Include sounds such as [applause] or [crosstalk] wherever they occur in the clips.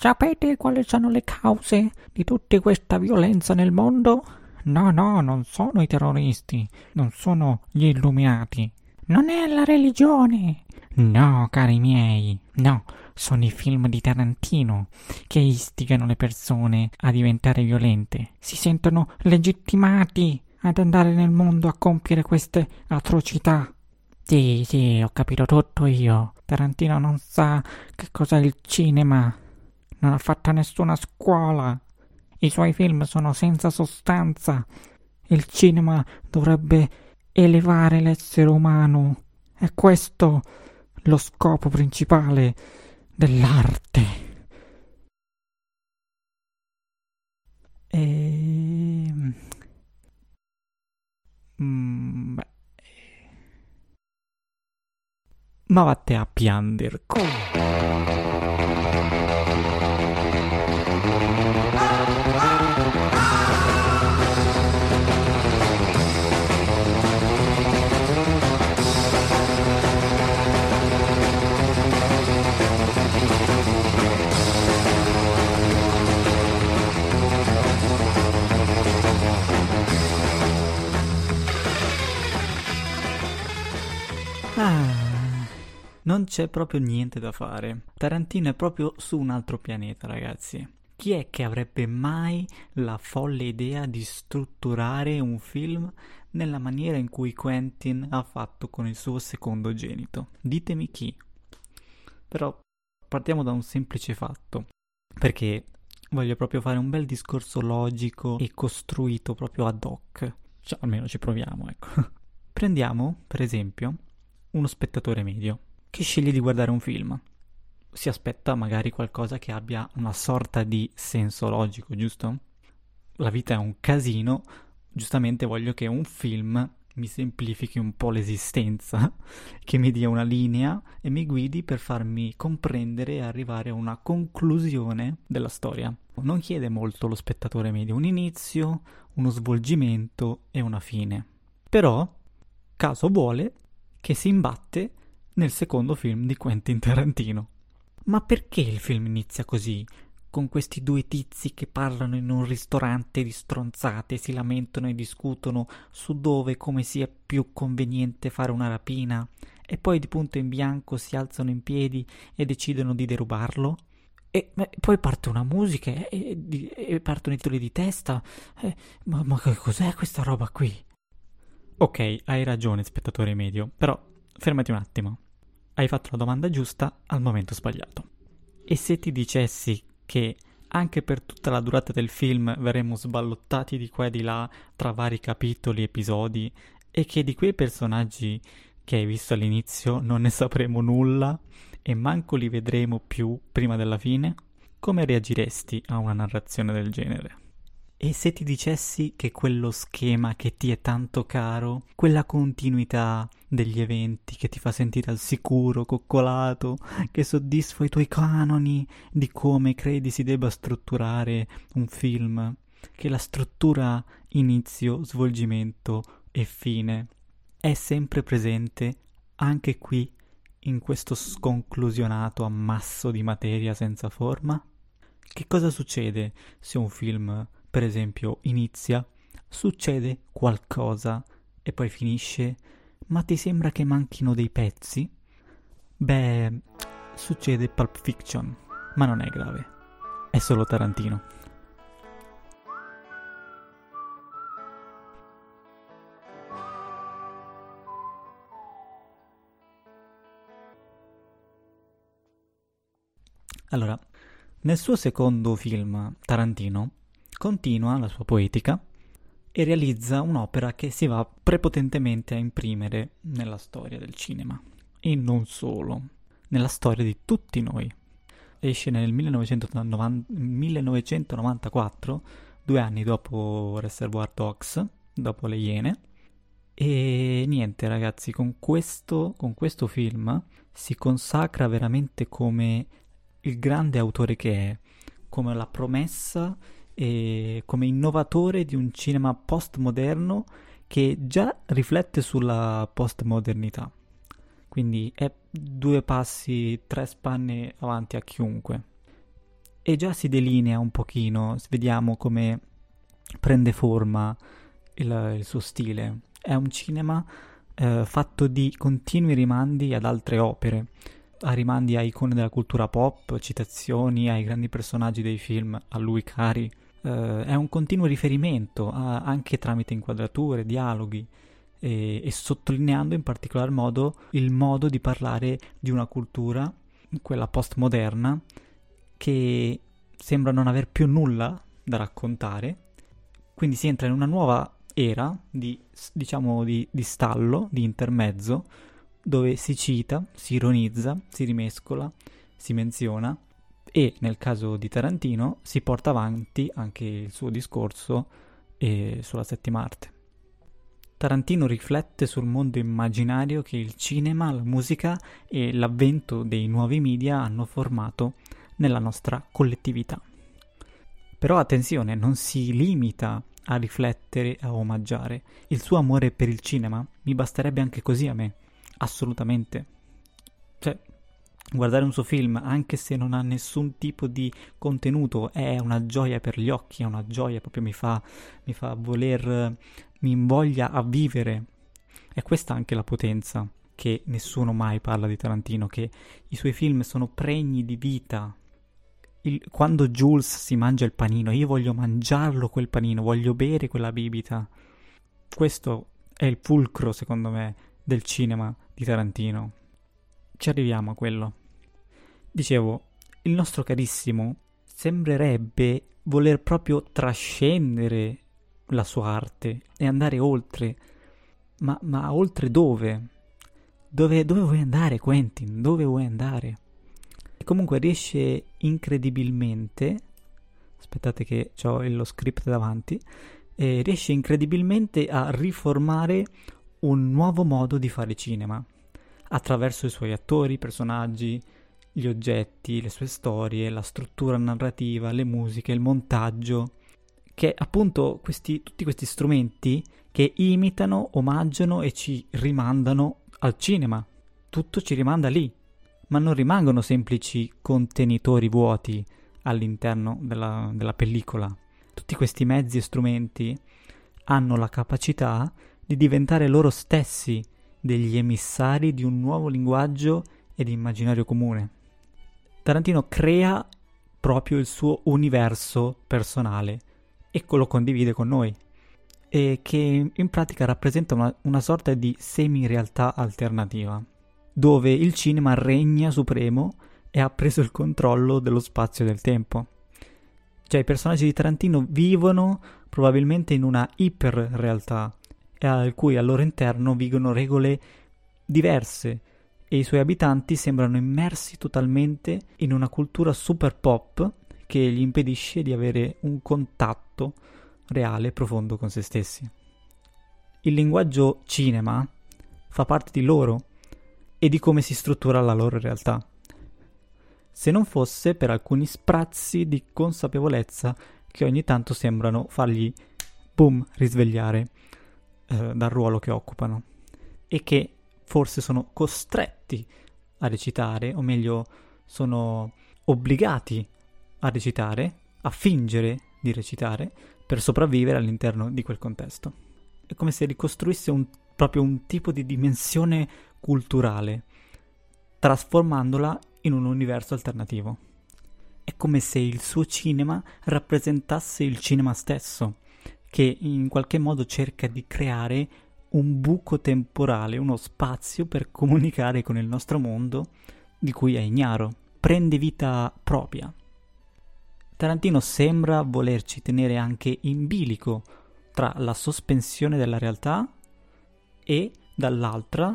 Sapete quali sono le cause di tutta questa violenza nel mondo? No, no, non sono i terroristi, non sono gli illuminati. Non è la religione. No, cari miei, no, sono i film di Tarantino che istigano le persone a diventare violente. Si sentono legittimati ad andare nel mondo a compiere queste atrocità. Sì, sì, ho capito tutto io. Tarantino non sa che cos'è il cinema. Non ha fatto nessuna scuola. I suoi film sono senza sostanza. Il cinema dovrebbe elevare l'essere umano. È questo lo scopo principale dell'arte. E... Mm, beh. Ma vatte a piander. Ah, non c'è proprio niente da fare. Tarantino è proprio su un altro pianeta, ragazzi. Chi è che avrebbe mai la folle idea di strutturare un film nella maniera in cui Quentin ha fatto con il suo secondogenito? Ditemi chi. Però partiamo da un semplice fatto, perché voglio proprio fare un bel discorso logico e costruito proprio ad hoc. Cioè, almeno ci proviamo, ecco. [laughs] Prendiamo, per esempio, uno spettatore medio che sceglie di guardare un film. Si aspetta magari qualcosa che abbia una sorta di senso logico, giusto? La vita è un casino, giustamente voglio che un film mi semplifichi un po' l'esistenza, [laughs] che mi dia una linea e mi guidi per farmi comprendere e arrivare a una conclusione della storia. Non chiede molto lo spettatore medio, un inizio, uno svolgimento e una fine. Però, caso vuole, che si imbatte nel secondo film di Quentin Tarantino. Ma perché il film inizia così? Con questi due tizi che parlano in un ristorante di stronzate, si lamentano e discutono su dove e come sia più conveniente fare una rapina, e poi di punto in bianco si alzano in piedi e decidono di derubarlo? E poi parte una musica e, e, e partono i titoli di testa. E, ma, ma che cos'è questa roba qui? Ok, hai ragione, spettatore medio, però fermati un attimo. Hai fatto la domanda giusta al momento sbagliato. E se ti dicessi che anche per tutta la durata del film verremo sballottati di qua e di là tra vari capitoli e episodi e che di quei personaggi che hai visto all'inizio non ne sapremo nulla e manco li vedremo più prima della fine? Come reagiresti a una narrazione del genere? E se ti dicessi che quello schema che ti è tanto caro, quella continuità degli eventi che ti fa sentire al sicuro, coccolato, che soddisfa i tuoi canoni di come credi si debba strutturare un film, che la struttura inizio, svolgimento e fine è sempre presente anche qui in questo sconclusionato ammasso di materia senza forma? Che cosa succede se un film per esempio, inizia, succede qualcosa e poi finisce, ma ti sembra che manchino dei pezzi? Beh, succede Pulp Fiction, ma non è grave. È solo Tarantino. Allora, nel suo secondo film, Tarantino, continua la sua poetica e realizza un'opera che si va prepotentemente a imprimere nella storia del cinema e non solo, nella storia di tutti noi. Esce nel 1990, 1994, due anni dopo Reservoir Dogs, dopo Le Iene, e niente ragazzi, con questo, con questo film si consacra veramente come il grande autore che è, come la promessa e come innovatore di un cinema postmoderno che già riflette sulla postmodernità. Quindi è due passi, tre spanne avanti a chiunque. e già si delinea un pochino, vediamo come prende forma il, il suo stile. È un cinema eh, fatto di continui rimandi ad altre opere, a rimandi a icone della cultura pop, citazioni ai grandi personaggi dei film, a lui cari. Eh, è un continuo riferimento a, anche tramite inquadrature, dialoghi e, e sottolineando in particolar modo il modo di parlare di una cultura, quella postmoderna, che sembra non aver più nulla da raccontare. Quindi si entra in una nuova era di, diciamo, di, di stallo, di intermezzo, dove si cita, si ironizza, si rimescola, si menziona e nel caso di Tarantino si porta avanti anche il suo discorso eh, sulla settima arte. Tarantino riflette sul mondo immaginario che il cinema, la musica e l'avvento dei nuovi media hanno formato nella nostra collettività. Però attenzione, non si limita a riflettere, a omaggiare. Il suo amore per il cinema mi basterebbe anche così a me, assolutamente. Guardare un suo film, anche se non ha nessun tipo di contenuto, è una gioia per gli occhi, è una gioia, proprio mi fa, mi fa voler, mi invoglia a vivere. È questa anche la potenza che nessuno mai parla di Tarantino, che i suoi film sono pregni di vita, il, quando Jules si mangia il panino, io voglio mangiarlo quel panino, voglio bere quella bibita. Questo è il fulcro, secondo me, del cinema di Tarantino. Ci arriviamo a quello. Dicevo, il nostro carissimo sembrerebbe voler proprio trascendere la sua arte e andare oltre. Ma, ma oltre dove? dove? Dove vuoi andare, Quentin? Dove vuoi andare? comunque riesce incredibilmente, aspettate che ho lo script davanti, eh, riesce incredibilmente a riformare un nuovo modo di fare cinema attraverso i suoi attori, i personaggi, gli oggetti, le sue storie, la struttura narrativa, le musiche, il montaggio, che appunto questi, tutti questi strumenti che imitano, omaggiano e ci rimandano al cinema. Tutto ci rimanda lì, ma non rimangono semplici contenitori vuoti all'interno della, della pellicola. Tutti questi mezzi e strumenti hanno la capacità di diventare loro stessi degli emissari di un nuovo linguaggio e di immaginario comune. Tarantino crea proprio il suo universo personale e lo condivide con noi, e che in pratica rappresenta una, una sorta di semi-realtà alternativa dove il cinema regna supremo e ha preso il controllo dello spazio e del tempo. Cioè i personaggi di Tarantino vivono probabilmente in una iperrealtà al cui al loro interno vigono regole diverse e i suoi abitanti sembrano immersi totalmente in una cultura super pop che gli impedisce di avere un contatto reale e profondo con se stessi. Il linguaggio cinema fa parte di loro e di come si struttura la loro realtà. Se non fosse per alcuni sprazzi di consapevolezza che ogni tanto sembrano fargli boom risvegliare eh, dal ruolo che occupano e che forse sono costretti a recitare, o meglio, sono obbligati a recitare, a fingere di recitare per sopravvivere all'interno di quel contesto. È come se ricostruisse un, proprio un tipo di dimensione culturale, trasformandola in un universo alternativo. È come se il suo cinema rappresentasse il cinema stesso, che in qualche modo cerca di creare un buco temporale, uno spazio per [laughs] comunicare con il nostro mondo di cui è ignaro, prende vita propria. Tarantino sembra volerci tenere anche in bilico tra la sospensione della realtà e dall'altra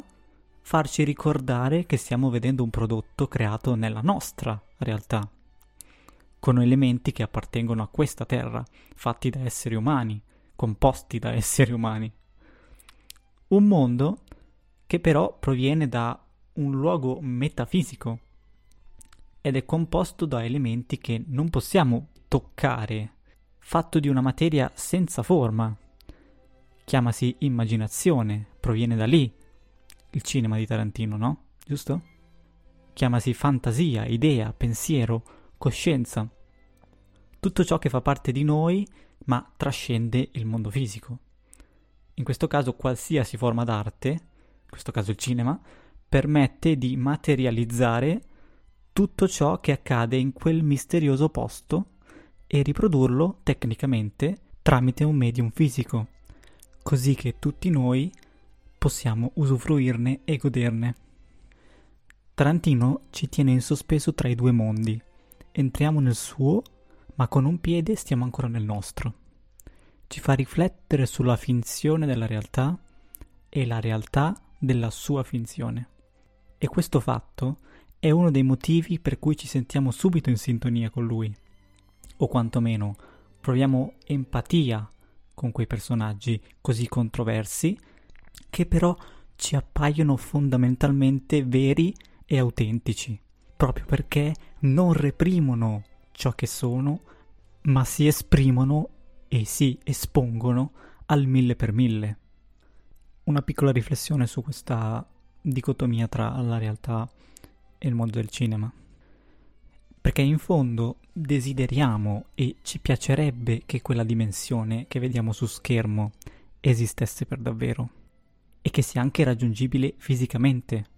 farci ricordare che stiamo vedendo un prodotto creato nella nostra realtà, con elementi che appartengono a questa terra, fatti da esseri umani, composti da [laughs] esseri umani. Un mondo che però proviene da un luogo metafisico ed è composto da elementi che non possiamo toccare, fatto di una materia senza forma. Chiamasi immaginazione, proviene da lì, il cinema di Tarantino, no? Giusto? Chiamasi fantasia, idea, pensiero, coscienza. tutto ciò che fa parte di noi ma trascende il mondo fisico. In questo caso qualsiasi forma d'arte, in questo caso il cinema, permette di materializzare tutto ciò che accade in quel misterioso posto e riprodurlo tecnicamente tramite un medium fisico, così che tutti noi possiamo usufruirne e goderne. Tarantino ci tiene in sospeso tra i due mondi. Entriamo nel suo, ma con un piede stiamo ancora nel nostro. Ci fa riflettere sulla finzione della realtà e la realtà della sua finzione. E questo fatto è uno dei motivi per cui ci sentiamo subito in sintonia con lui, o quantomeno proviamo empatia con quei personaggi così controversi, che però ci appaiono fondamentalmente veri e autentici, proprio perché non reprimono ciò che sono, ma si esprimono e si espongono al mille per mille. Una piccola riflessione su questa dicotomia tra la realtà e il mondo del cinema. Perché in fondo desideriamo e ci piacerebbe che quella dimensione che vediamo su schermo esistesse per davvero e che sia anche raggiungibile fisicamente.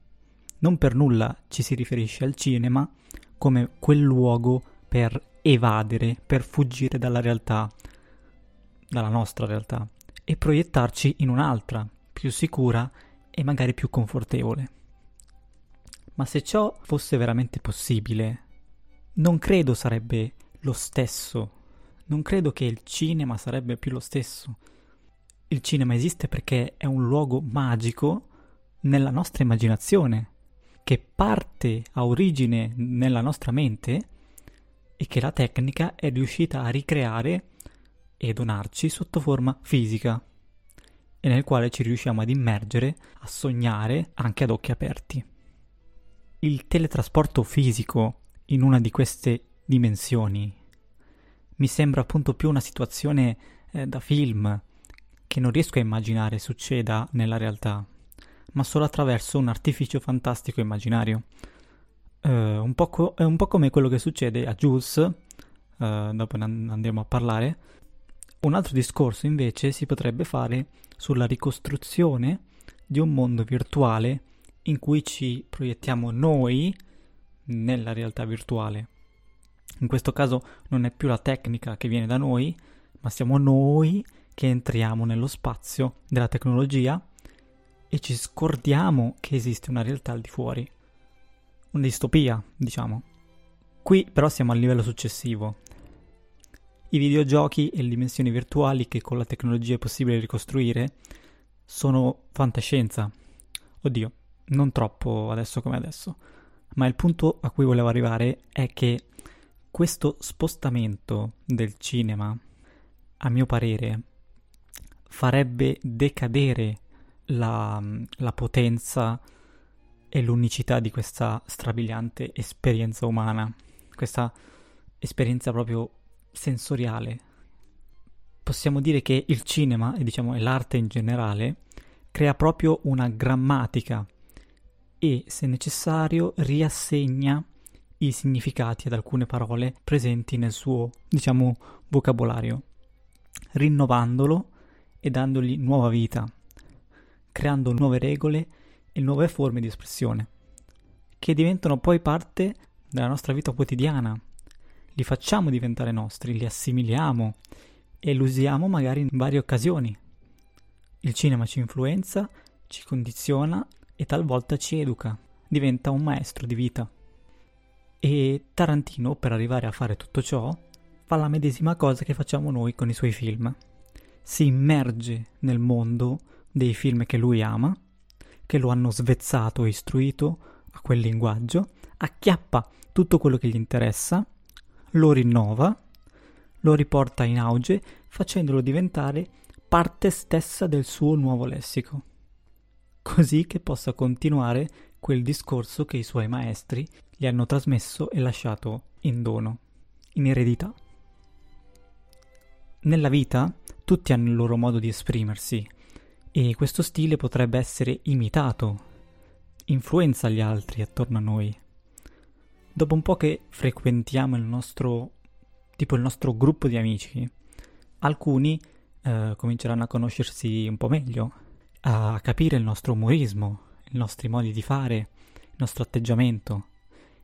Non per nulla ci si riferisce al cinema come quel luogo per evadere, per fuggire dalla realtà, dalla nostra realtà, e proiettarci in un'altra, più sicura e magari più confortevole. Ma se ciò fosse veramente possibile, non credo sarebbe lo stesso, non credo che il cinema sarebbe più lo stesso. Il cinema esiste perché è un luogo magico nella nostra immaginazione, che parte a origine nella nostra mente e che la tecnica è riuscita a ricreare e donarci sotto forma fisica e nel quale ci riusciamo ad immergere, a sognare anche ad occhi aperti. Il teletrasporto fisico in una di queste dimensioni mi sembra appunto più una situazione eh, da film che non riesco a immaginare succeda nella realtà, ma solo attraverso un artificio fantastico immaginario. Uh, un, po co- è un po' come quello che succede a Jules, uh, dopo ne andremo a parlare. Un altro discorso invece si potrebbe fare sulla ricostruzione di un mondo virtuale in cui ci proiettiamo noi nella realtà virtuale. In questo caso non è più la tecnica che viene da noi, ma siamo noi che entriamo nello spazio della tecnologia e ci scordiamo che esiste una realtà al di fuori. Una distopia, diciamo. Qui però siamo al livello successivo. I videogiochi e le dimensioni virtuali che con la tecnologia è possibile ricostruire sono fantascienza. Oddio, non troppo adesso come adesso. Ma il punto a cui volevo arrivare è che questo spostamento del cinema, a mio parere, farebbe decadere la, la potenza e l'unicità di questa strabiliante esperienza umana, questa esperienza proprio sensoriale. Possiamo dire che il cinema, e diciamo l'arte in generale, crea proprio una grammatica e, se necessario, riassegna i significati ad alcune parole presenti nel suo, diciamo, vocabolario, rinnovandolo e dandogli nuova vita, creando nuove regole e nuove forme di espressione, che diventano poi parte della nostra vita quotidiana. Li facciamo diventare nostri, li assimiliamo e li usiamo magari in varie occasioni. Il cinema ci influenza, ci condiziona e talvolta ci educa, diventa un maestro di vita. E Tarantino, per arrivare a fare tutto ciò, fa la medesima cosa che facciamo noi con i suoi film. Si immerge nel mondo dei film che lui ama, che lo hanno svezzato e istruito a quel linguaggio, acchiappa tutto quello che gli interessa, lo rinnova, lo riporta in auge, facendolo diventare parte stessa del suo nuovo lessico così che possa continuare quel discorso che i suoi maestri gli hanno trasmesso e lasciato in dono, in eredità. Nella vita tutti hanno il loro modo di esprimersi e questo stile potrebbe essere imitato, influenza gli altri attorno a noi. Dopo un po' che frequentiamo il nostro tipo il nostro gruppo di amici, alcuni eh, cominceranno a conoscersi un po' meglio, a capire il nostro umorismo, i nostri modi di fare, il nostro atteggiamento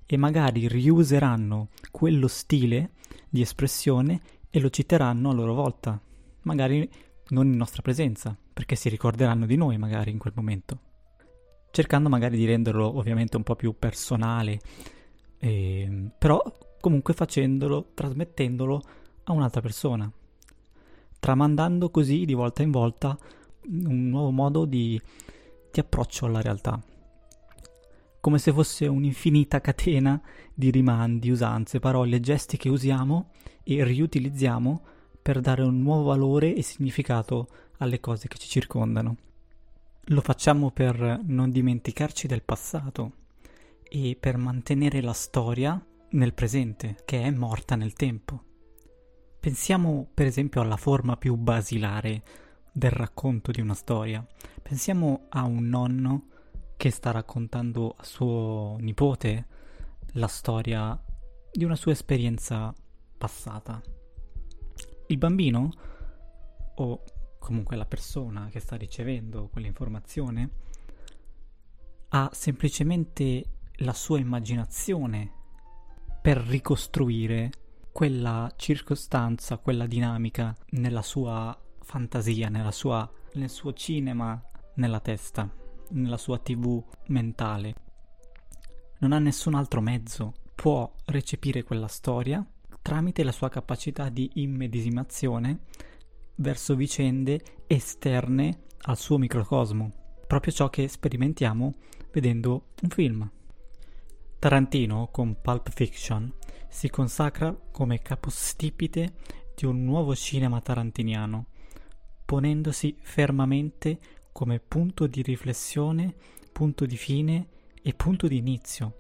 e magari riuseranno quello stile di espressione e lo citeranno a loro volta, magari non in nostra presenza, perché si ricorderanno di noi magari in quel momento, cercando magari di renderlo ovviamente un po' più personale, eh, però comunque facendolo, trasmettendolo a un'altra persona, tramandando così di volta in volta un nuovo modo di, di approccio alla realtà. Come se fosse un'infinita catena di rimandi, usanze, parole gesti che usiamo e riutilizziamo per dare un nuovo valore e significato alle cose che ci circondano. Lo facciamo per non dimenticarci del passato e per mantenere la storia nel presente, che è morta nel tempo. Pensiamo per esempio alla forma più basilare del racconto di una storia. Pensiamo a un nonno che sta raccontando a suo nipote la storia di una sua esperienza passata. Il bambino, o comunque la persona che sta ricevendo quell'informazione, ha semplicemente la sua immaginazione per ricostruire quella circostanza, quella dinamica nella sua fantasia, nella sua, nel suo cinema, nella testa nella sua tv mentale. Non ha nessun altro mezzo, può recepire quella storia tramite la sua capacità di immedesimazione verso vicende esterne al suo microcosmo, proprio ciò che sperimentiamo vedendo un film. Tarantino, con Pulp Fiction, si consacra come capostipite di un nuovo cinema tarantiniano, ponendosi fermamente come punto di riflessione, punto di fine e punto di inizio.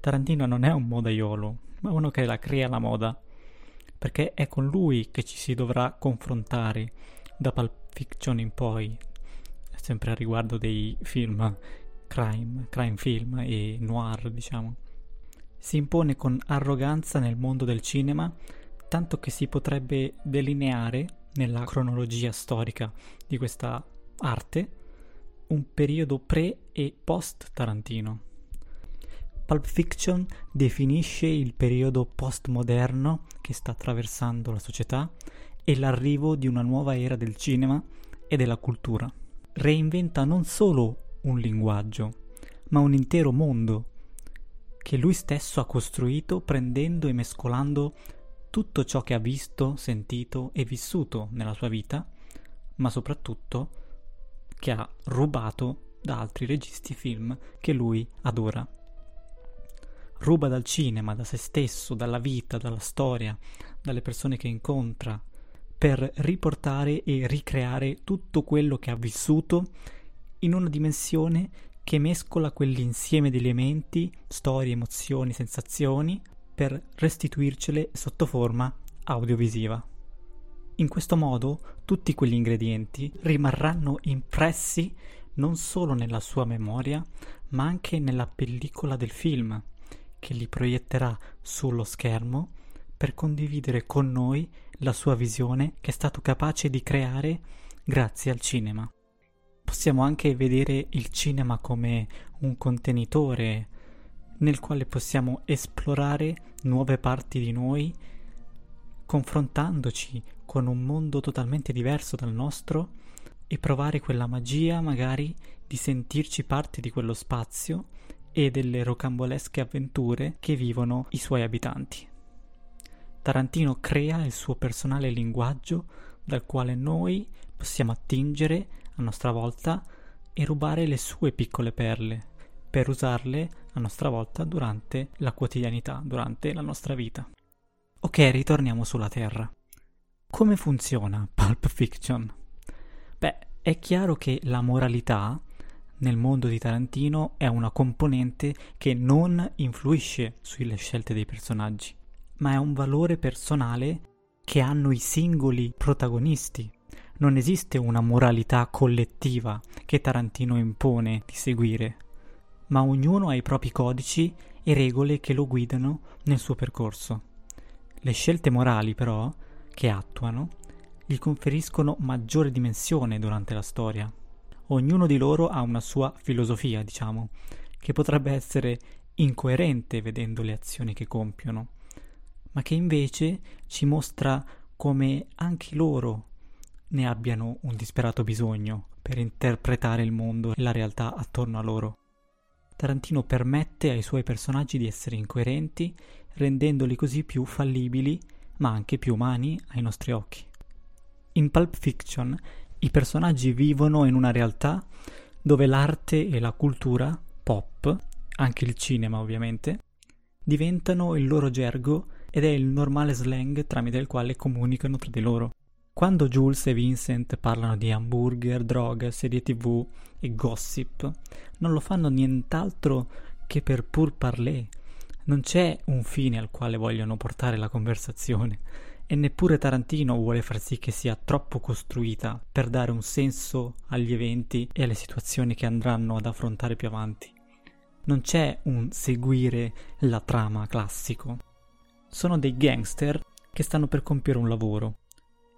Tarantino non è un modaiolo, ma uno che la crea la moda, perché è con lui che ci si dovrà confrontare da Pulp Fiction in poi, sempre a riguardo dei film crime, crime film e noir, diciamo. Si impone con arroganza nel mondo del cinema, tanto che si potrebbe delineare nella cronologia storica di questa arte un periodo pre e post Tarantino. Pulp Fiction definisce il periodo postmoderno che sta attraversando la società e l'arrivo di una nuova era del cinema e della cultura. Reinventa non solo un linguaggio, ma un intero mondo che lui stesso ha costruito prendendo e mescolando tutto ciò che ha visto, sentito e vissuto nella sua vita, ma soprattutto che ha rubato da altri registi film che lui adora. Ruba dal cinema, da se stesso, dalla vita, dalla storia, dalle persone che incontra, per riportare e ricreare tutto quello che ha vissuto in una dimensione che mescola quell'insieme di elementi, storie, emozioni, sensazioni, per restituircele sotto forma audiovisiva. In questo modo tutti quegli ingredienti rimarranno impressi non solo nella sua memoria, ma anche nella pellicola del film, che li proietterà sullo schermo per condividere con noi la sua visione che è stato capace di creare grazie al cinema. Possiamo anche vedere il cinema come un contenitore nel quale possiamo esplorare nuove parti di noi, confrontandoci con un mondo totalmente diverso dal nostro e provare quella magia magari di sentirci parte di quello spazio e delle rocambolesche avventure che vivono i suoi abitanti. Tarantino crea il suo personale linguaggio dal quale noi possiamo attingere a nostra volta e rubare le sue piccole perle per usarle a nostra volta durante la quotidianità, durante la nostra vita. Ok, ritorniamo sulla Terra. Come funziona Pulp Fiction? Beh, è chiaro che la moralità nel mondo di Tarantino è una componente che non influisce sulle scelte dei personaggi, ma è un valore personale che hanno i singoli protagonisti. Non esiste una moralità collettiva che Tarantino impone di seguire, ma ognuno ha i propri codici e regole che lo guidano nel suo percorso Le scelte morali, però, che attuano, gli conferiscono maggiore dimensione durante la storia. Ognuno di loro ha una sua filosofia, diciamo, che potrebbe essere incoerente vedendo le azioni che compiono, ma che invece ci mostra come anche loro ne abbiano un disperato bisogno per interpretare il mondo e la realtà attorno a loro. Tarantino permette ai suoi personaggi di essere incoerenti, rendendoli così più fallibili, ma anche più umani ai nostri occhi. In Pulp Fiction i personaggi vivono in una realtà dove l'arte e la cultura pop, anche il cinema ovviamente, diventano il loro gergo ed è il normale slang tramite il quale comunicano tra di loro. Quando Jules e Vincent parlano di hamburger, droga, serie tv e gossip, non lo fanno nient'altro che per pur parler. Non c'è un fine al quale vogliono portare la conversazione e neppure Tarantino vuole far sì che sia troppo costruita per dare un senso agli eventi e alle situazioni che andranno ad affrontare più avanti. Non c'è un seguire la trama classico. Sono dei gangster che stanno per compiere un lavoro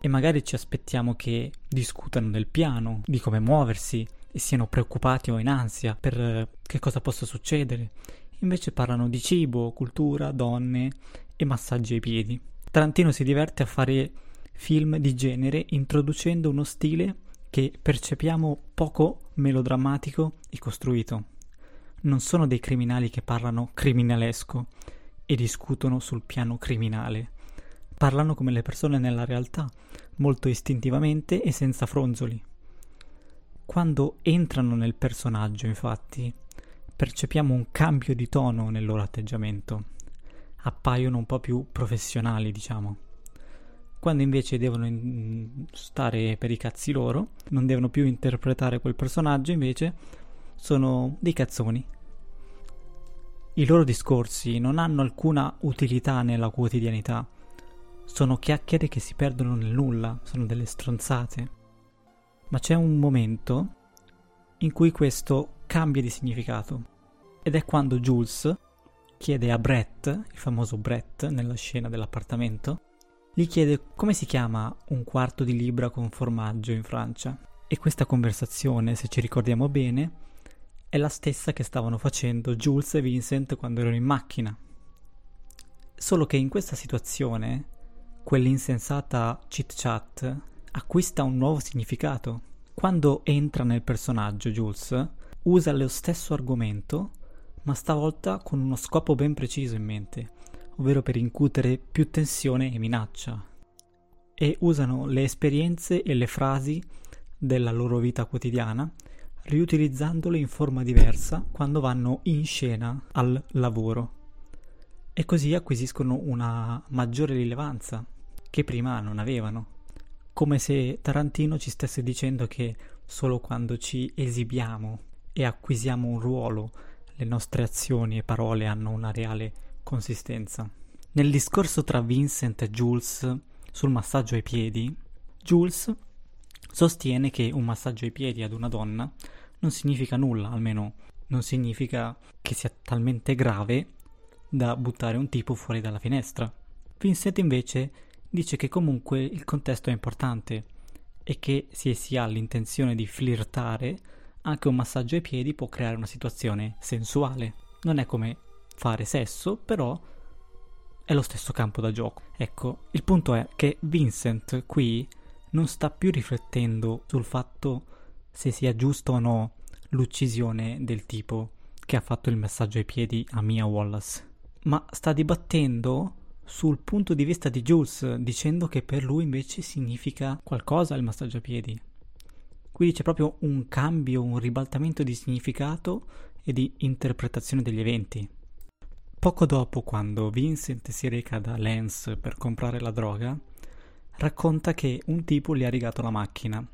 e magari ci aspettiamo che discutano del piano, di come muoversi e siano preoccupati o in ansia per eh, che cosa possa succedere. Invece parlano di cibo, cultura, donne e massaggi ai piedi. Tarantino si diverte a fare film di genere introducendo uno stile che percepiamo poco melodrammatico e costruito. Non sono dei criminali che parlano criminalesco e discutono sul piano criminale Parlano come le persone nella realtà, molto istintivamente e senza fronzoli. Quando entrano nel personaggio, infatti, percepiamo un cambio di tono nel loro atteggiamento. Appaiono un po' più professionali, diciamo. Quando invece devono in- stare per i cazzi loro, non devono più interpretare quel personaggio, invece sono dei cazzoni. I loro discorsi non hanno alcuna utilità nella quotidianità sono chiacchiere che si perdono nel nulla, sono delle stronzate. Ma c'è un momento in cui questo cambia di significato. Ed è quando Jules chiede a Brett, il famoso Brett nella scena dell'appartamento, gli chiede come si chiama un quarto di libra con formaggio in Francia. E questa conversazione, se ci ricordiamo bene, è la stessa che stavano facendo Jules e Vincent quando erano in macchina. Solo che in questa situazione quell'insensata chit chat acquista un nuovo significato. Quando entra nel personaggio, Jules usa lo stesso argomento, ma stavolta con uno scopo ben preciso in mente, ovvero per incutere più tensione e minaccia. E usano le esperienze e le frasi della loro vita quotidiana, riutilizzandole in forma diversa quando vanno in scena al lavoro. E così acquisiscono una maggiore rilevanza che prima non avevano. Come se Tarantino ci stesse dicendo che solo quando ci esibiamo e acquisiamo un ruolo, le nostre azioni e parole hanno una reale consistenza. Nel discorso tra Vincent e Jules sul massaggio ai piedi, Jules sostiene che un massaggio ai piedi ad una donna non significa nulla, almeno non significa che sia talmente grave da buttare un tipo fuori dalla finestra. Vincent invece dice che comunque il contesto è importante e che se si ha l'intenzione di flirtare, anche un massaggio ai piedi può creare una situazione sensuale. Non è come fare sesso, però è lo stesso campo da gioco. Ecco, il punto è che Vincent qui non sta più riflettendo sul fatto se sia giusto o no l'uccisione del tipo che ha fatto il messaggio ai piedi a Mia Wallace, ma sta dibattendo sul punto di vista di Jules, dicendo che per lui invece significa qualcosa il massaggio a piedi. Qui c'è proprio un cambio, un ribaltamento di significato e di interpretazione degli eventi. Poco dopo, quando Vincent si reca da Lance per comprare la droga, racconta che un tipo gli ha rigato la macchina,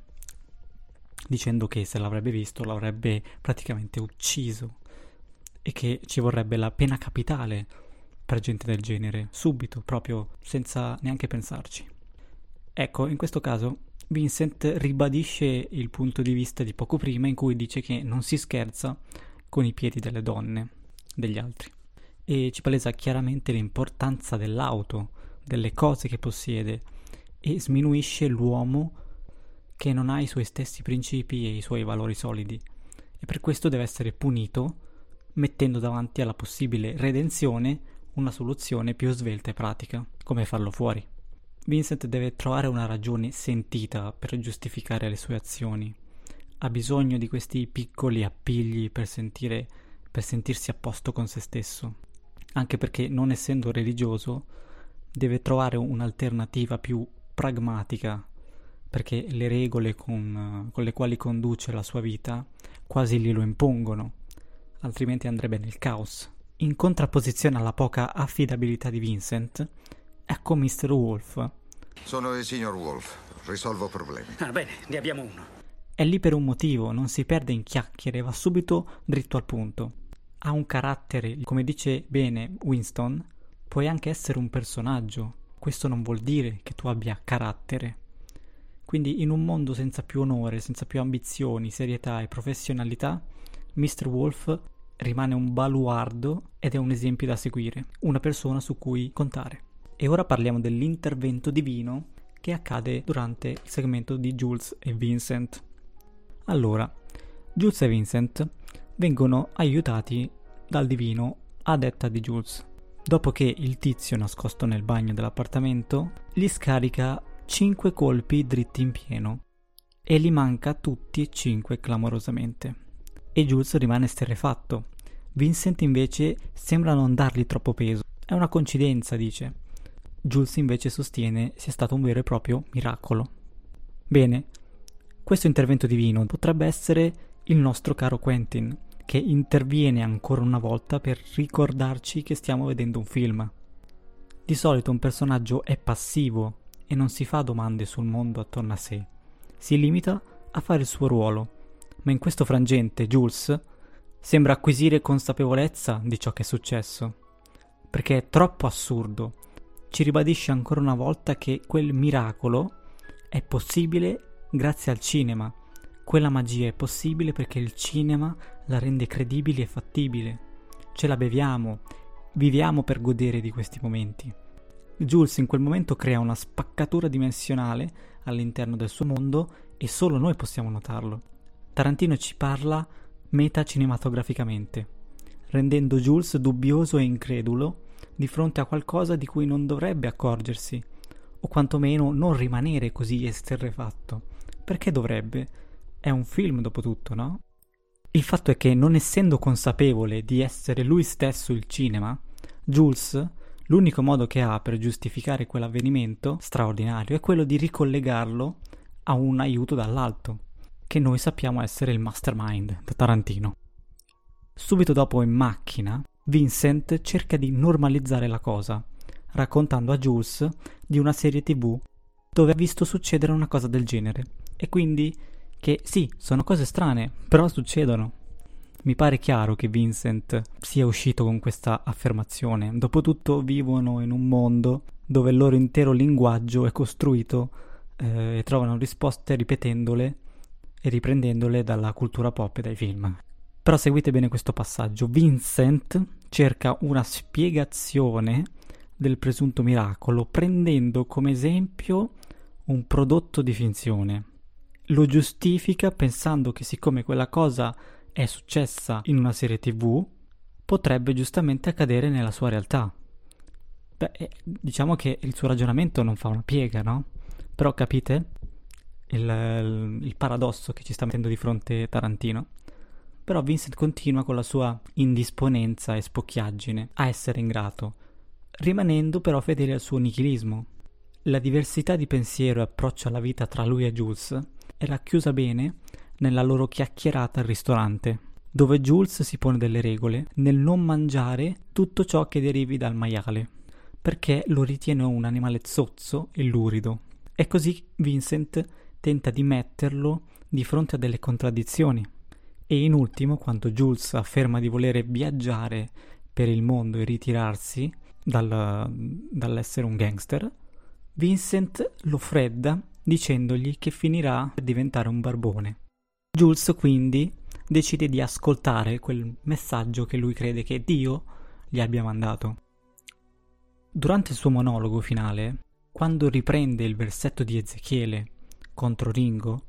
dicendo che se l'avrebbe visto l'avrebbe praticamente ucciso e che ci vorrebbe la pena capitale per gente del genere, subito, proprio senza neanche pensarci. Ecco, in questo caso Vincent ribadisce il punto di vista di poco prima in cui dice che non si scherza con i piedi delle donne, degli altri, e ci palesa chiaramente l'importanza dell'auto delle cose che possiede e sminuisce l'uomo che non ha i suoi stessi principi e i suoi valori solidi. E per questo deve essere punito mettendo davanti alla possibile redenzione una soluzione più svelta e pratica, come farlo fuori. Vincent deve trovare una ragione sentita per giustificare le sue azioni. Ha bisogno di questi piccoli appigli per, sentire, per sentirsi a posto con se stesso. Anche perché, non essendo religioso, deve trovare un'alternativa più pragmatica, perché le regole con, con le quali conduce la sua vita quasi glielo impongono, altrimenti andrebbe nel caos. In contrapposizione alla poca affidabilità di Vincent, ecco Mr. Wolf. Sono il signor Wolf, risolvo problemi. Ah, bene, ne abbiamo uno. È lì per un motivo, non si perde in chiacchiere, va subito dritto al punto. Ha un carattere, come dice bene Winston, puoi anche essere un personaggio. Questo non vuol dire che tu abbia carattere. Quindi in un mondo senza più onore, senza più ambizioni, serietà e professionalità, Mr. Wolf rimane un baluardo ed è un esempio da seguire, una persona su cui contare. E ora parliamo dell'intervento divino che accade durante il segmento di Jules e Vincent. Allora, Jules e Vincent vengono aiutati dal divino a detta di Jules. Dopo che il tizio nascosto nel bagno dell'appartamento gli scarica 5 colpi dritti in pieno e li manca tutti e 5 clamorosamente. E Jules rimane sterrefatto. Vincent invece sembra non dargli troppo peso. È una coincidenza, dice. Jules invece sostiene sia stato un vero e proprio miracolo. Bene, questo intervento divino potrebbe essere il nostro caro Quentin, che interviene ancora una volta per ricordarci che stiamo vedendo un film. Di solito un personaggio è passivo e non si fa domande sul mondo attorno a sé. Si limita a fare il suo ruolo, ma in questo frangente Jules sembra acquisire consapevolezza di ciò che è successo, perché è troppo assurdo. Ci ribadisce ancora una volta che quel miracolo è possibile grazie al cinema. Quella magia è possibile perché il cinema la rende credibile e fattibile. Ce la beviamo, viviamo per godere di questi momenti. Jules in quel momento crea una spaccatura dimensionale all'interno del suo mondo e solo noi possiamo notarlo. Tarantino ci parla metacinematograficamente, rendendo Jules dubbioso e incredulo di fronte a qualcosa di cui non dovrebbe accorgersi, o quantomeno non rimanere così esterrefatto. Perché dovrebbe? È un film dopo tutto, no? Il fatto è che non essendo consapevole di essere lui stesso il cinema, Jules L'unico modo che ha per giustificare quell'avvenimento straordinario è quello di ricollegarlo a un aiuto dall'alto, che noi sappiamo essere il mastermind da Tarantino. Subito dopo in macchina, Vincent cerca di normalizzare la cosa, raccontando a Jules di una serie tv dove ha visto succedere una cosa del genere, e quindi che sì, sono cose strane, però succedono. Mi pare chiaro che Vincent sia uscito con questa affermazione. Dopotutto vivono in un mondo dove il loro intero linguaggio è costruito eh, e trovano risposte ripetendole e riprendendole dalla cultura pop e dai film. Però seguite bene questo passaggio. Vincent cerca una spiegazione del presunto miracolo prendendo come esempio un prodotto di finzione. Lo giustifica pensando che siccome quella cosa è successa in una serie tv potrebbe giustamente accadere nella sua realtà. Beh, eh, diciamo che il suo ragionamento non fa una piega, no? Però capite il, il, il paradosso che ci sta mettendo di fronte Tarantino? Però Vincent continua con la sua indisponenza e spocchiaggine a essere ingrato, rimanendo però fedele al suo nichilismo. La diversità di pensiero e approccio alla vita tra lui e Jules è racchiusa bene nella loro chiacchierata al ristorante, dove Jules si pone delle regole nel non mangiare tutto ciò che derivi dal maiale, perché lo ritiene un animale zozzo e lurido. E così Vincent tenta di metterlo di fronte a delle contraddizioni. E in ultimo, quando Jules afferma di volere viaggiare per il mondo e ritirarsi dal, dall'essere un gangster, Vincent lo fredda dicendogli che finirà per diventare un barbone. Jules quindi decide di ascoltare quel messaggio che lui crede che Dio gli abbia mandato. Durante il suo monologo finale, quando riprende il versetto di Ezechiele contro Ringo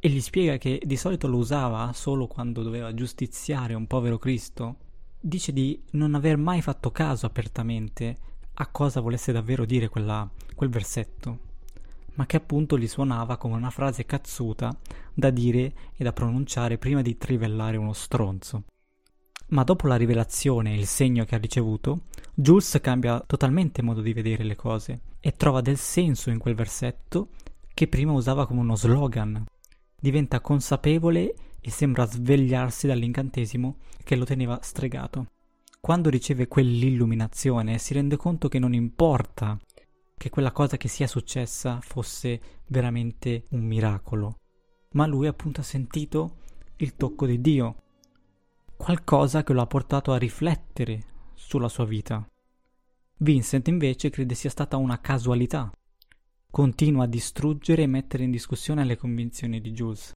e gli spiega che di solito lo usava solo quando doveva giustiziare un povero Cristo, dice di non aver mai fatto caso apertamente a cosa volesse davvero dire quella, quel versetto, ma che appunto gli suonava come una frase cazzuta da dire e da pronunciare prima di trivellare uno stronzo. Ma dopo la rivelazione e il segno che ha ricevuto, Jules cambia totalmente modo di vedere le cose e trova del senso in quel versetto che prima usava come uno slogan. Diventa consapevole e sembra svegliarsi dall'incantesimo che lo teneva stregato. Quando riceve quell'illuminazione si rende conto che non importa che quella cosa che sia successa fosse veramente un miracolo, ma lui appunto ha sentito il tocco di Dio, qualcosa che lo ha portato a riflettere sulla sua vita. Vincent invece crede sia stata una casualità. Continua a distruggere e mettere in discussione le convinzioni di Jules.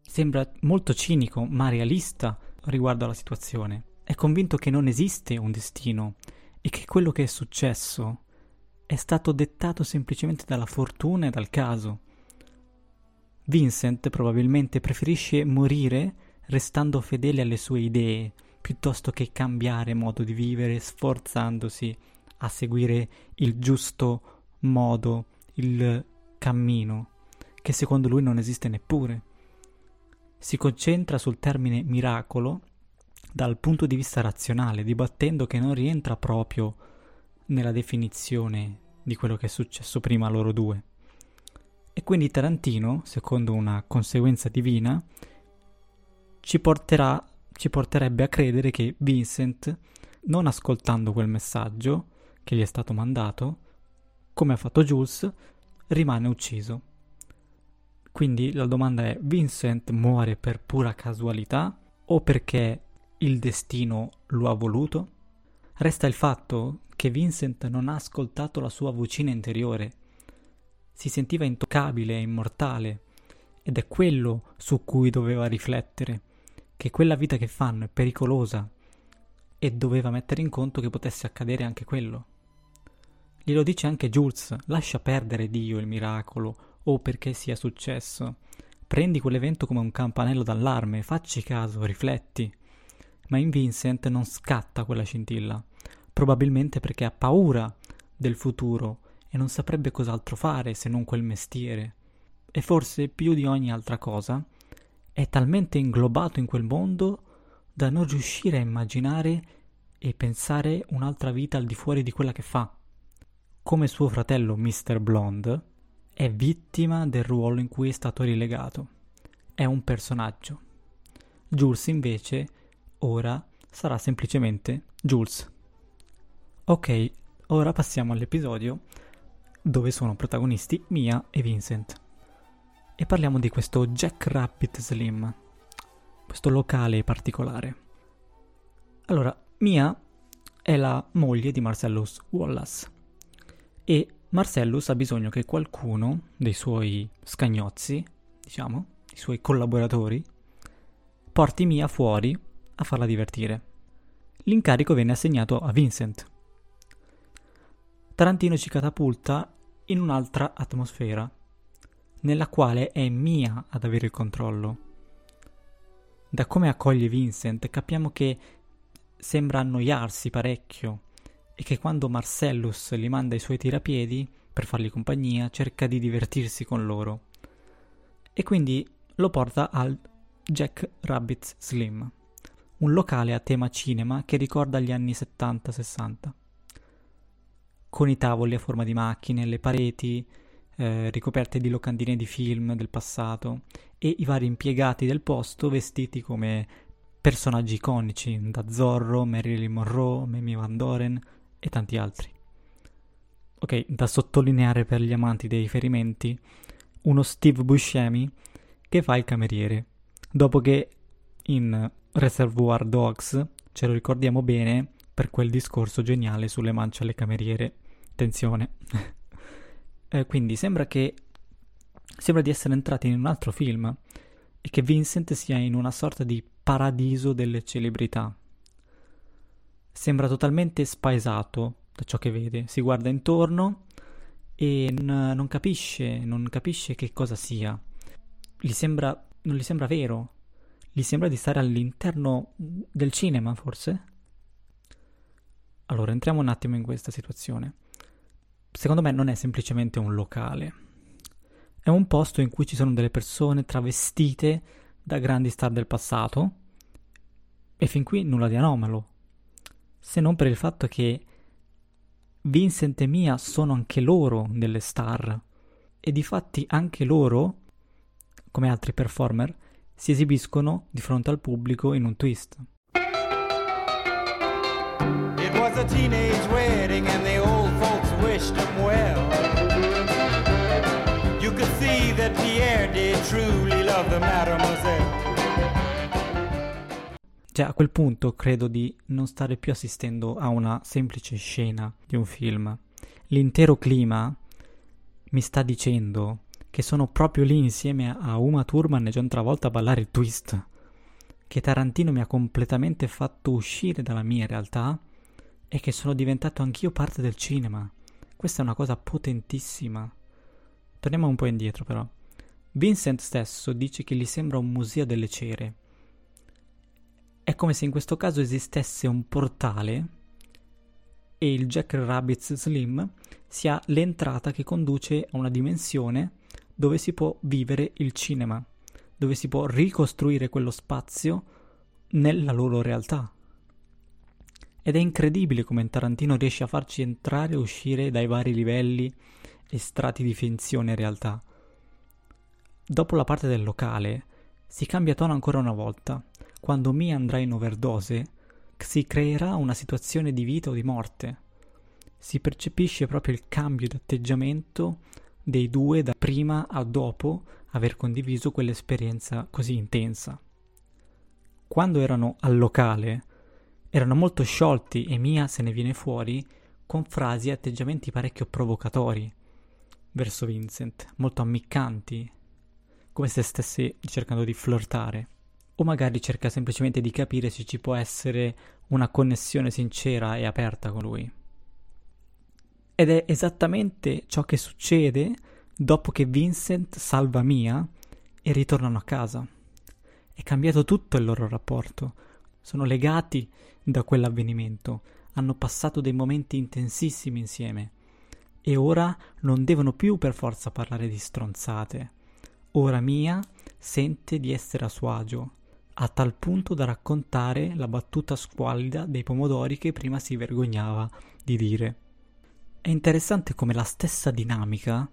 Sembra molto cinico, ma realista riguardo alla situazione. È convinto che non esiste un destino e che quello che è successo è stato dettato semplicemente dalla fortuna e dal caso. Vincent probabilmente preferisce morire restando fedele alle sue idee, piuttosto che cambiare modo di vivere sforzandosi a seguire il giusto modo, il cammino, che secondo lui non esiste neppure. Si concentra sul termine miracolo dal punto di vista razionale, dibattendo che non rientra proprio nella definizione di quello che è successo prima a loro due. E quindi Tarantino, secondo una conseguenza divina, ci, porterà, ci porterebbe a credere che Vincent, non ascoltando quel messaggio che gli è stato mandato, come ha fatto Jules, rimane ucciso. Quindi la domanda è: Vincent muore per pura casualità o perché il destino lo ha voluto? Resta il fatto che Vincent non ha ascoltato la sua vocina interiore. Si sentiva intoccabile e immortale, ed è quello su cui doveva riflettere, che quella vita che fanno è pericolosa e doveva mettere in conto che potesse accadere anche quello. Glielo dice anche Jules, lascia perdere Dio il miracolo o perché sia successo. Prendi quell'evento come un campanello d'allarme, facci caso, rifletti. Ma in Vincent non scatta quella scintilla probabilmente perché ha paura del futuro e non saprebbe cos'altro fare se non quel mestiere. E forse più di ogni altra cosa è talmente inglobato in quel mondo da non riuscire a immaginare e pensare un'altra vita al di fuori di quella che fa. Come suo fratello Mr. Blonde, è vittima del ruolo in cui è stato rilegato. È un personaggio. Jules invece ora sarà semplicemente Jules. Ok, ora passiamo all'episodio dove sono protagonisti Mia e Vincent. E parliamo di questo Jack Rabbit Slim, questo locale particolare. Allora, Mia è la moglie di Marcellus Wallace e Marcellus ha bisogno che qualcuno dei suoi scagnozzi, diciamo, i suoi collaboratori, porti Mia fuori a farla divertire. L'incarico venne assegnato a Vincent, Tarantino ci catapulta in un'altra atmosfera, nella quale è Mia ad avere il controllo. Da come accoglie Vincent capiamo che sembra annoiarsi parecchio e che quando Marcellus gli manda i suoi tirapiedi per fargli compagnia cerca di divertirsi con loro. E quindi lo porta al Jack Rabbit's Slim, un locale a tema cinema che ricorda gli anni 70-60 con i tavoli a forma di macchine, le pareti eh, ricoperte di locandine di film del passato e i vari impiegati del posto vestiti come personaggi iconici, da Zorro, Marilyn Monroe, Mimi Van Doren e tanti altri. Ok, da sottolineare per gli amanti dei riferimenti, uno Steve Buscemi che fa il cameriere, dopo che in Reservoir Dogs ce lo ricordiamo bene per quel discorso geniale sulle mance alle cameriere Attenzione. [laughs] eh, quindi sembra che sembra di essere entrati in un altro film e che Vincent sia in una sorta di paradiso delle celebrità. Sembra totalmente spaesato da ciò che vede, si guarda intorno e non, non capisce, non capisce che cosa sia. Gli sembra, non gli sembra vero, gli sembra di stare all'interno del cinema, forse? Allora, entriamo un attimo in questa situazione. Secondo me non è semplicemente un locale. È un posto in cui ci sono delle persone travestite da grandi star del passato e fin qui nulla di anomalo, se non per il fatto che Vincent e Mia sono anche loro delle star e di fatti anche loro, come altri performer, si esibiscono di fronte al pubblico in un twist. It was a teenage wedding and the old folks wished him well. You could see that Pierre did truly love the mademoiselle. Cioè, a quel punto credo di non stare più assistendo a una semplice scena di un film. L'intero clima mi sta dicendo che sono proprio lì insieme a Uma Thurman e John Travolta a ballare il twist. Che Tarantino mi ha completamente fatto uscire dalla mia realtà e che sono diventato anch'io parte del cinema. Questa è una cosa potentissima. Torniamo un po' indietro però. Vincent stesso dice che gli sembra un museo delle cere. È come se in questo caso esistesse un portale e il Jack Rabbit Slim sia l'entrata che conduce a una dimensione dove si può vivere il cinema, dove si può ricostruire quello spazio nella loro realtà. Ed è incredibile come Tarantino riesce a farci entrare e uscire dai vari livelli e strati di finzione e realtà. Dopo la parte del locale, si cambia tono ancora una volta. Quando Mia andrà in overdose, si creerà una situazione di vita o di morte. Si percepisce proprio il cambio di atteggiamento dei due da prima a dopo aver condiviso quell'esperienza così intensa. Quando erano al locale, erano molto sciolti e Mia se ne viene fuori con frasi e atteggiamenti parecchio provocatori verso Vincent, molto ammiccanti, come se stesse cercando di flirtare. O magari cerca semplicemente di capire se ci può essere una connessione sincera e aperta con lui. Ed è esattamente ciò che succede dopo che Vincent salva Mia e ritornano a casa. È cambiato tutto il loro rapporto. Sono legati da quell'avvenimento. Hanno passato dei momenti intensissimi insieme. E ora non devono più per forza parlare di stronzate. Ora Mia sente di essere a suo agio, a tal punto da raccontare la battuta squallida dei pomodori che prima si vergognava di dire. È interessante come la stessa dinamica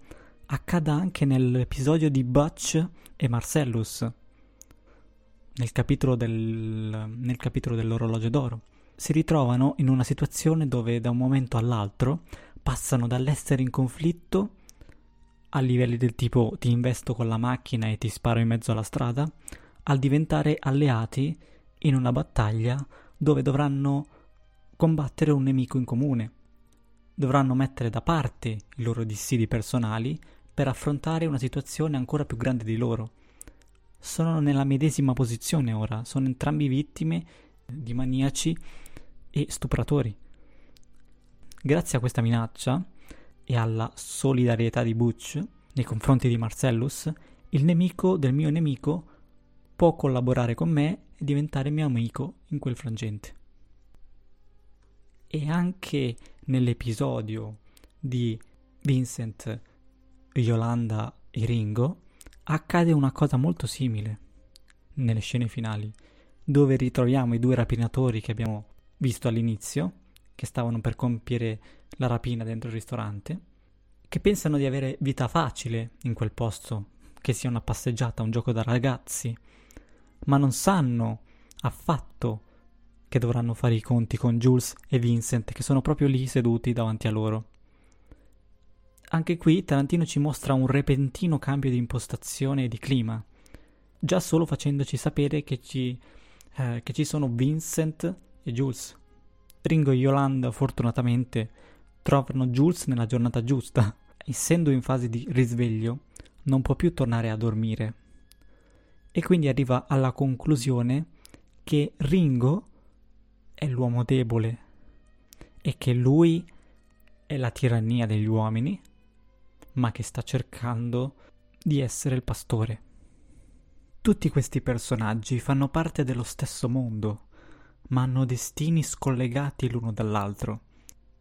accada anche nell'episodio di Butch e Marcellus, nel capitolo, del, nel capitolo dell'orologio d'oro. Si ritrovano in una situazione dove da un momento all'altro passano dall'essere in conflitto a livelli del tipo ti investo con la macchina e ti sparo in mezzo alla strada, al diventare alleati in una battaglia dove dovranno combattere un nemico in comune dovranno mettere da parte i loro dissidi personali per affrontare una situazione ancora più grande di loro. Sono nella medesima posizione ora, sono entrambi vittime di maniaci e stupratori. Grazie a questa minaccia e alla solidarietà di Butch nei confronti di Marcellus, il nemico del mio nemico può collaborare con me e diventare mio amico in quel frangente. E anche nell'episodio di Vincent, Yolanda e Ringo accade una cosa molto simile nelle scene finali, dove ritroviamo i due rapinatori che abbiamo visto all'inizio, che stavano per compiere la rapina dentro il ristorante, che pensano di avere vita facile in quel posto, che sia una passeggiata, un gioco da ragazzi, ma non sanno affatto che dovranno fare i conti con Jules e Vincent che sono proprio lì seduti davanti a loro. Anche qui Tarantino ci mostra un repentino cambio di impostazione e di clima, già solo facendoci sapere che ci, eh, che ci sono Vincent e Jules. Ringo e Yolanda fortunatamente trovano Jules nella giornata giusta, essendo in fase di risveglio non può più tornare a dormire. E quindi arriva alla conclusione che Ringo è l'uomo debole e che lui è la tirannia degli uomini, ma che sta cercando di essere il pastore. Tutti questi personaggi fanno parte dello stesso mondo, ma hanno destini scollegati l'uno dall'altro.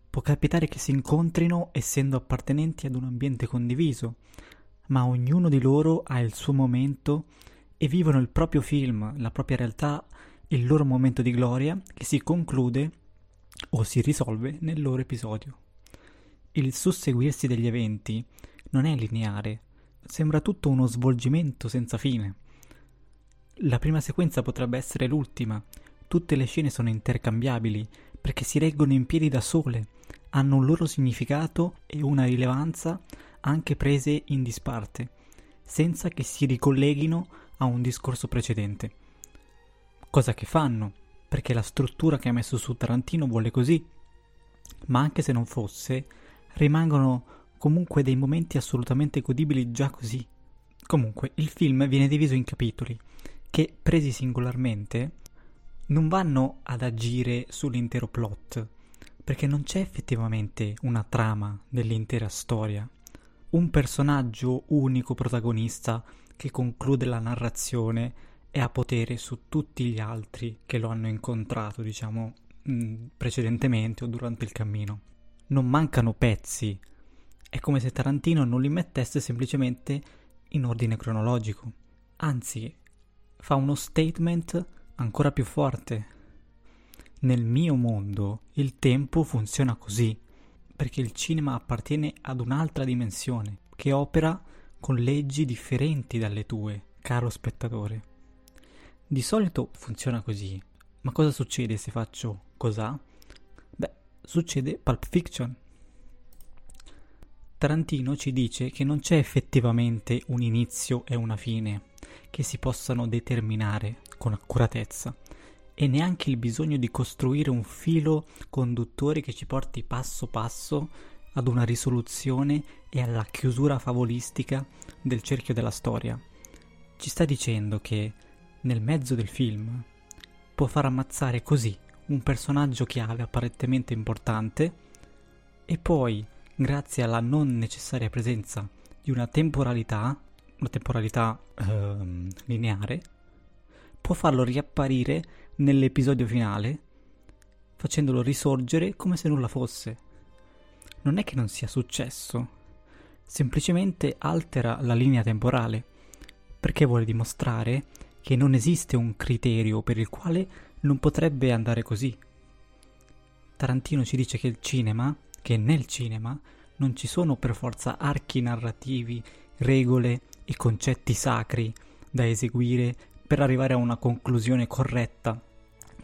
Può capitare che si incontrino essendo appartenenti ad un ambiente condiviso, ma ognuno di loro ha il suo momento e vivono il proprio film, la propria realtà, il loro momento di gloria che si conclude o si risolve nel loro episodio. Il susseguirsi degli eventi non è lineare, sembra tutto uno svolgimento senza fine. La prima sequenza potrebbe essere l'ultima, tutte le scene sono intercambiabili perché si reggono in piedi da sole, hanno un loro significato e una rilevanza anche prese in disparte, senza che si ricolleghino a un discorso precedente. Cosa che fanno, perché la struttura che ha messo su Tarantino vuole così. Ma anche se non fosse, rimangono comunque dei momenti assolutamente godibili già così. Comunque, il film viene diviso in capitoli, che presi singolarmente non vanno ad agire sull'intero plot, perché non c'è effettivamente una trama dell'intera storia. Un personaggio unico protagonista che conclude la narrazione e ha potere su tutti gli altri che lo hanno incontrato, diciamo, mm, precedentemente o durante il cammino. Non mancano pezzi. È come se Tarantino non li mettesse semplicemente in ordine cronologico. Anzi, fa uno statement ancora più forte. Nel mio mondo il tempo funziona così, perché il cinema appartiene ad un'altra dimensione, che opera con leggi differenti dalle tue, caro spettatore. Di solito funziona così, ma cosa succede se faccio cos'ha? Beh, succede Pulp Fiction. Tarantino ci dice che non c'è effettivamente un inizio e una fine che si possano determinare con accuratezza e neanche il bisogno di costruire un filo conduttore che ci porti passo passo ad una risoluzione e alla chiusura favolistica del cerchio della storia. Ci sta dicendo che nel mezzo del film, può far ammazzare così un personaggio chiave apparentemente importante e poi, grazie alla non necessaria presenza di una temporalità, una temporalità ehm, lineare, può farlo riapparire nell'episodio finale, facendolo risorgere come se nulla fosse. Non è che non sia successo, semplicemente altera la linea temporale, perché vuole dimostrare che non esiste un criterio per il quale non potrebbe andare così. Tarantino ci dice che il cinema, che nel cinema, non ci sono per forza archi narrativi, regole e concetti sacri da eseguire per arrivare a una conclusione corretta,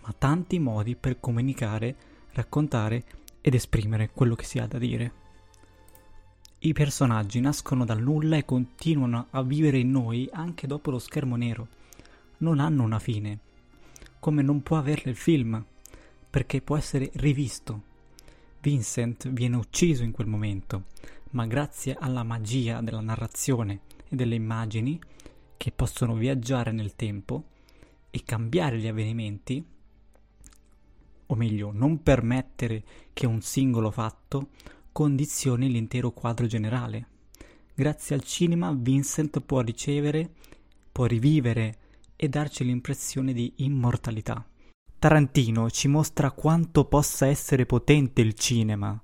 ma tanti modi per comunicare, raccontare ed esprimere quello che si ha da dire. I personaggi nascono dal nulla e continuano a vivere in noi anche dopo lo schermo nero non hanno una fine, come non può averla il film, perché può essere rivisto. Vincent viene ucciso in quel momento, ma grazie alla magia della narrazione e delle immagini, che possono viaggiare nel tempo e cambiare gli avvenimenti, o meglio, non permettere che un singolo fatto condizioni l'intero quadro generale. Grazie al cinema Vincent può ricevere, può rivivere e darci l'impressione di immortalità. Tarantino ci mostra quanto possa essere potente il cinema,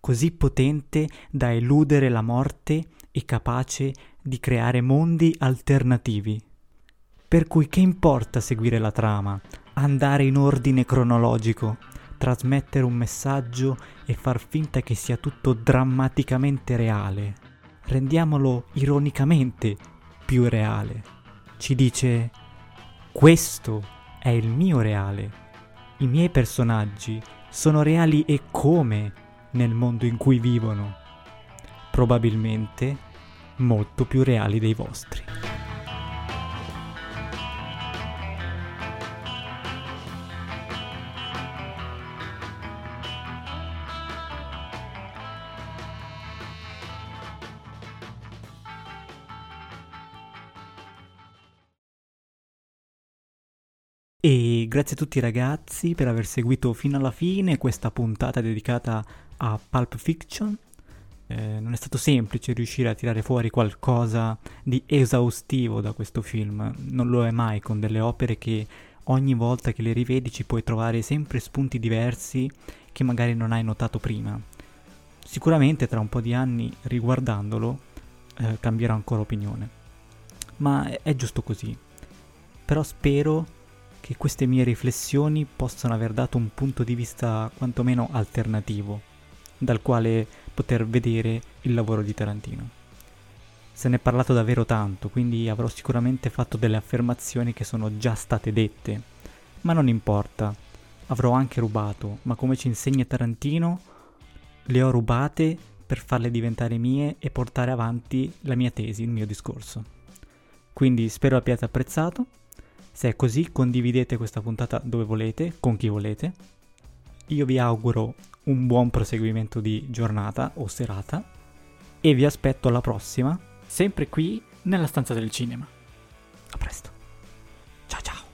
così potente da eludere la morte e capace di creare mondi alternativi. Per cui che importa seguire la trama, andare in ordine cronologico, trasmettere un messaggio e far finta che sia tutto drammaticamente reale. Rendiamolo ironicamente più reale. Ci dice questo è il mio reale. I miei personaggi sono reali e come nel mondo in cui vivono. Probabilmente molto più reali dei vostri. E grazie a tutti ragazzi per aver seguito fino alla fine questa puntata dedicata a Pulp Fiction. Eh, non è stato semplice riuscire a tirare fuori qualcosa di esaustivo da questo film, non lo è mai con delle opere che ogni volta che le rivedi ci puoi trovare sempre spunti diversi che magari non hai notato prima. Sicuramente tra un po' di anni, riguardandolo, eh, cambierò ancora opinione. Ma è, è giusto così. Però spero che queste mie riflessioni possano aver dato un punto di vista quantomeno alternativo, dal quale poter vedere il lavoro di Tarantino. Se ne è parlato davvero tanto, quindi avrò sicuramente fatto delle affermazioni che sono già state dette, ma non importa, avrò anche rubato, ma come ci insegna Tarantino, le ho rubate per farle diventare mie e portare avanti la mia tesi, il mio discorso. Quindi spero abbiate apprezzato. Se è così, condividete questa puntata dove volete, con chi volete. Io vi auguro un buon proseguimento di giornata o serata e vi aspetto alla prossima, sempre qui nella stanza del cinema. A presto. Ciao ciao.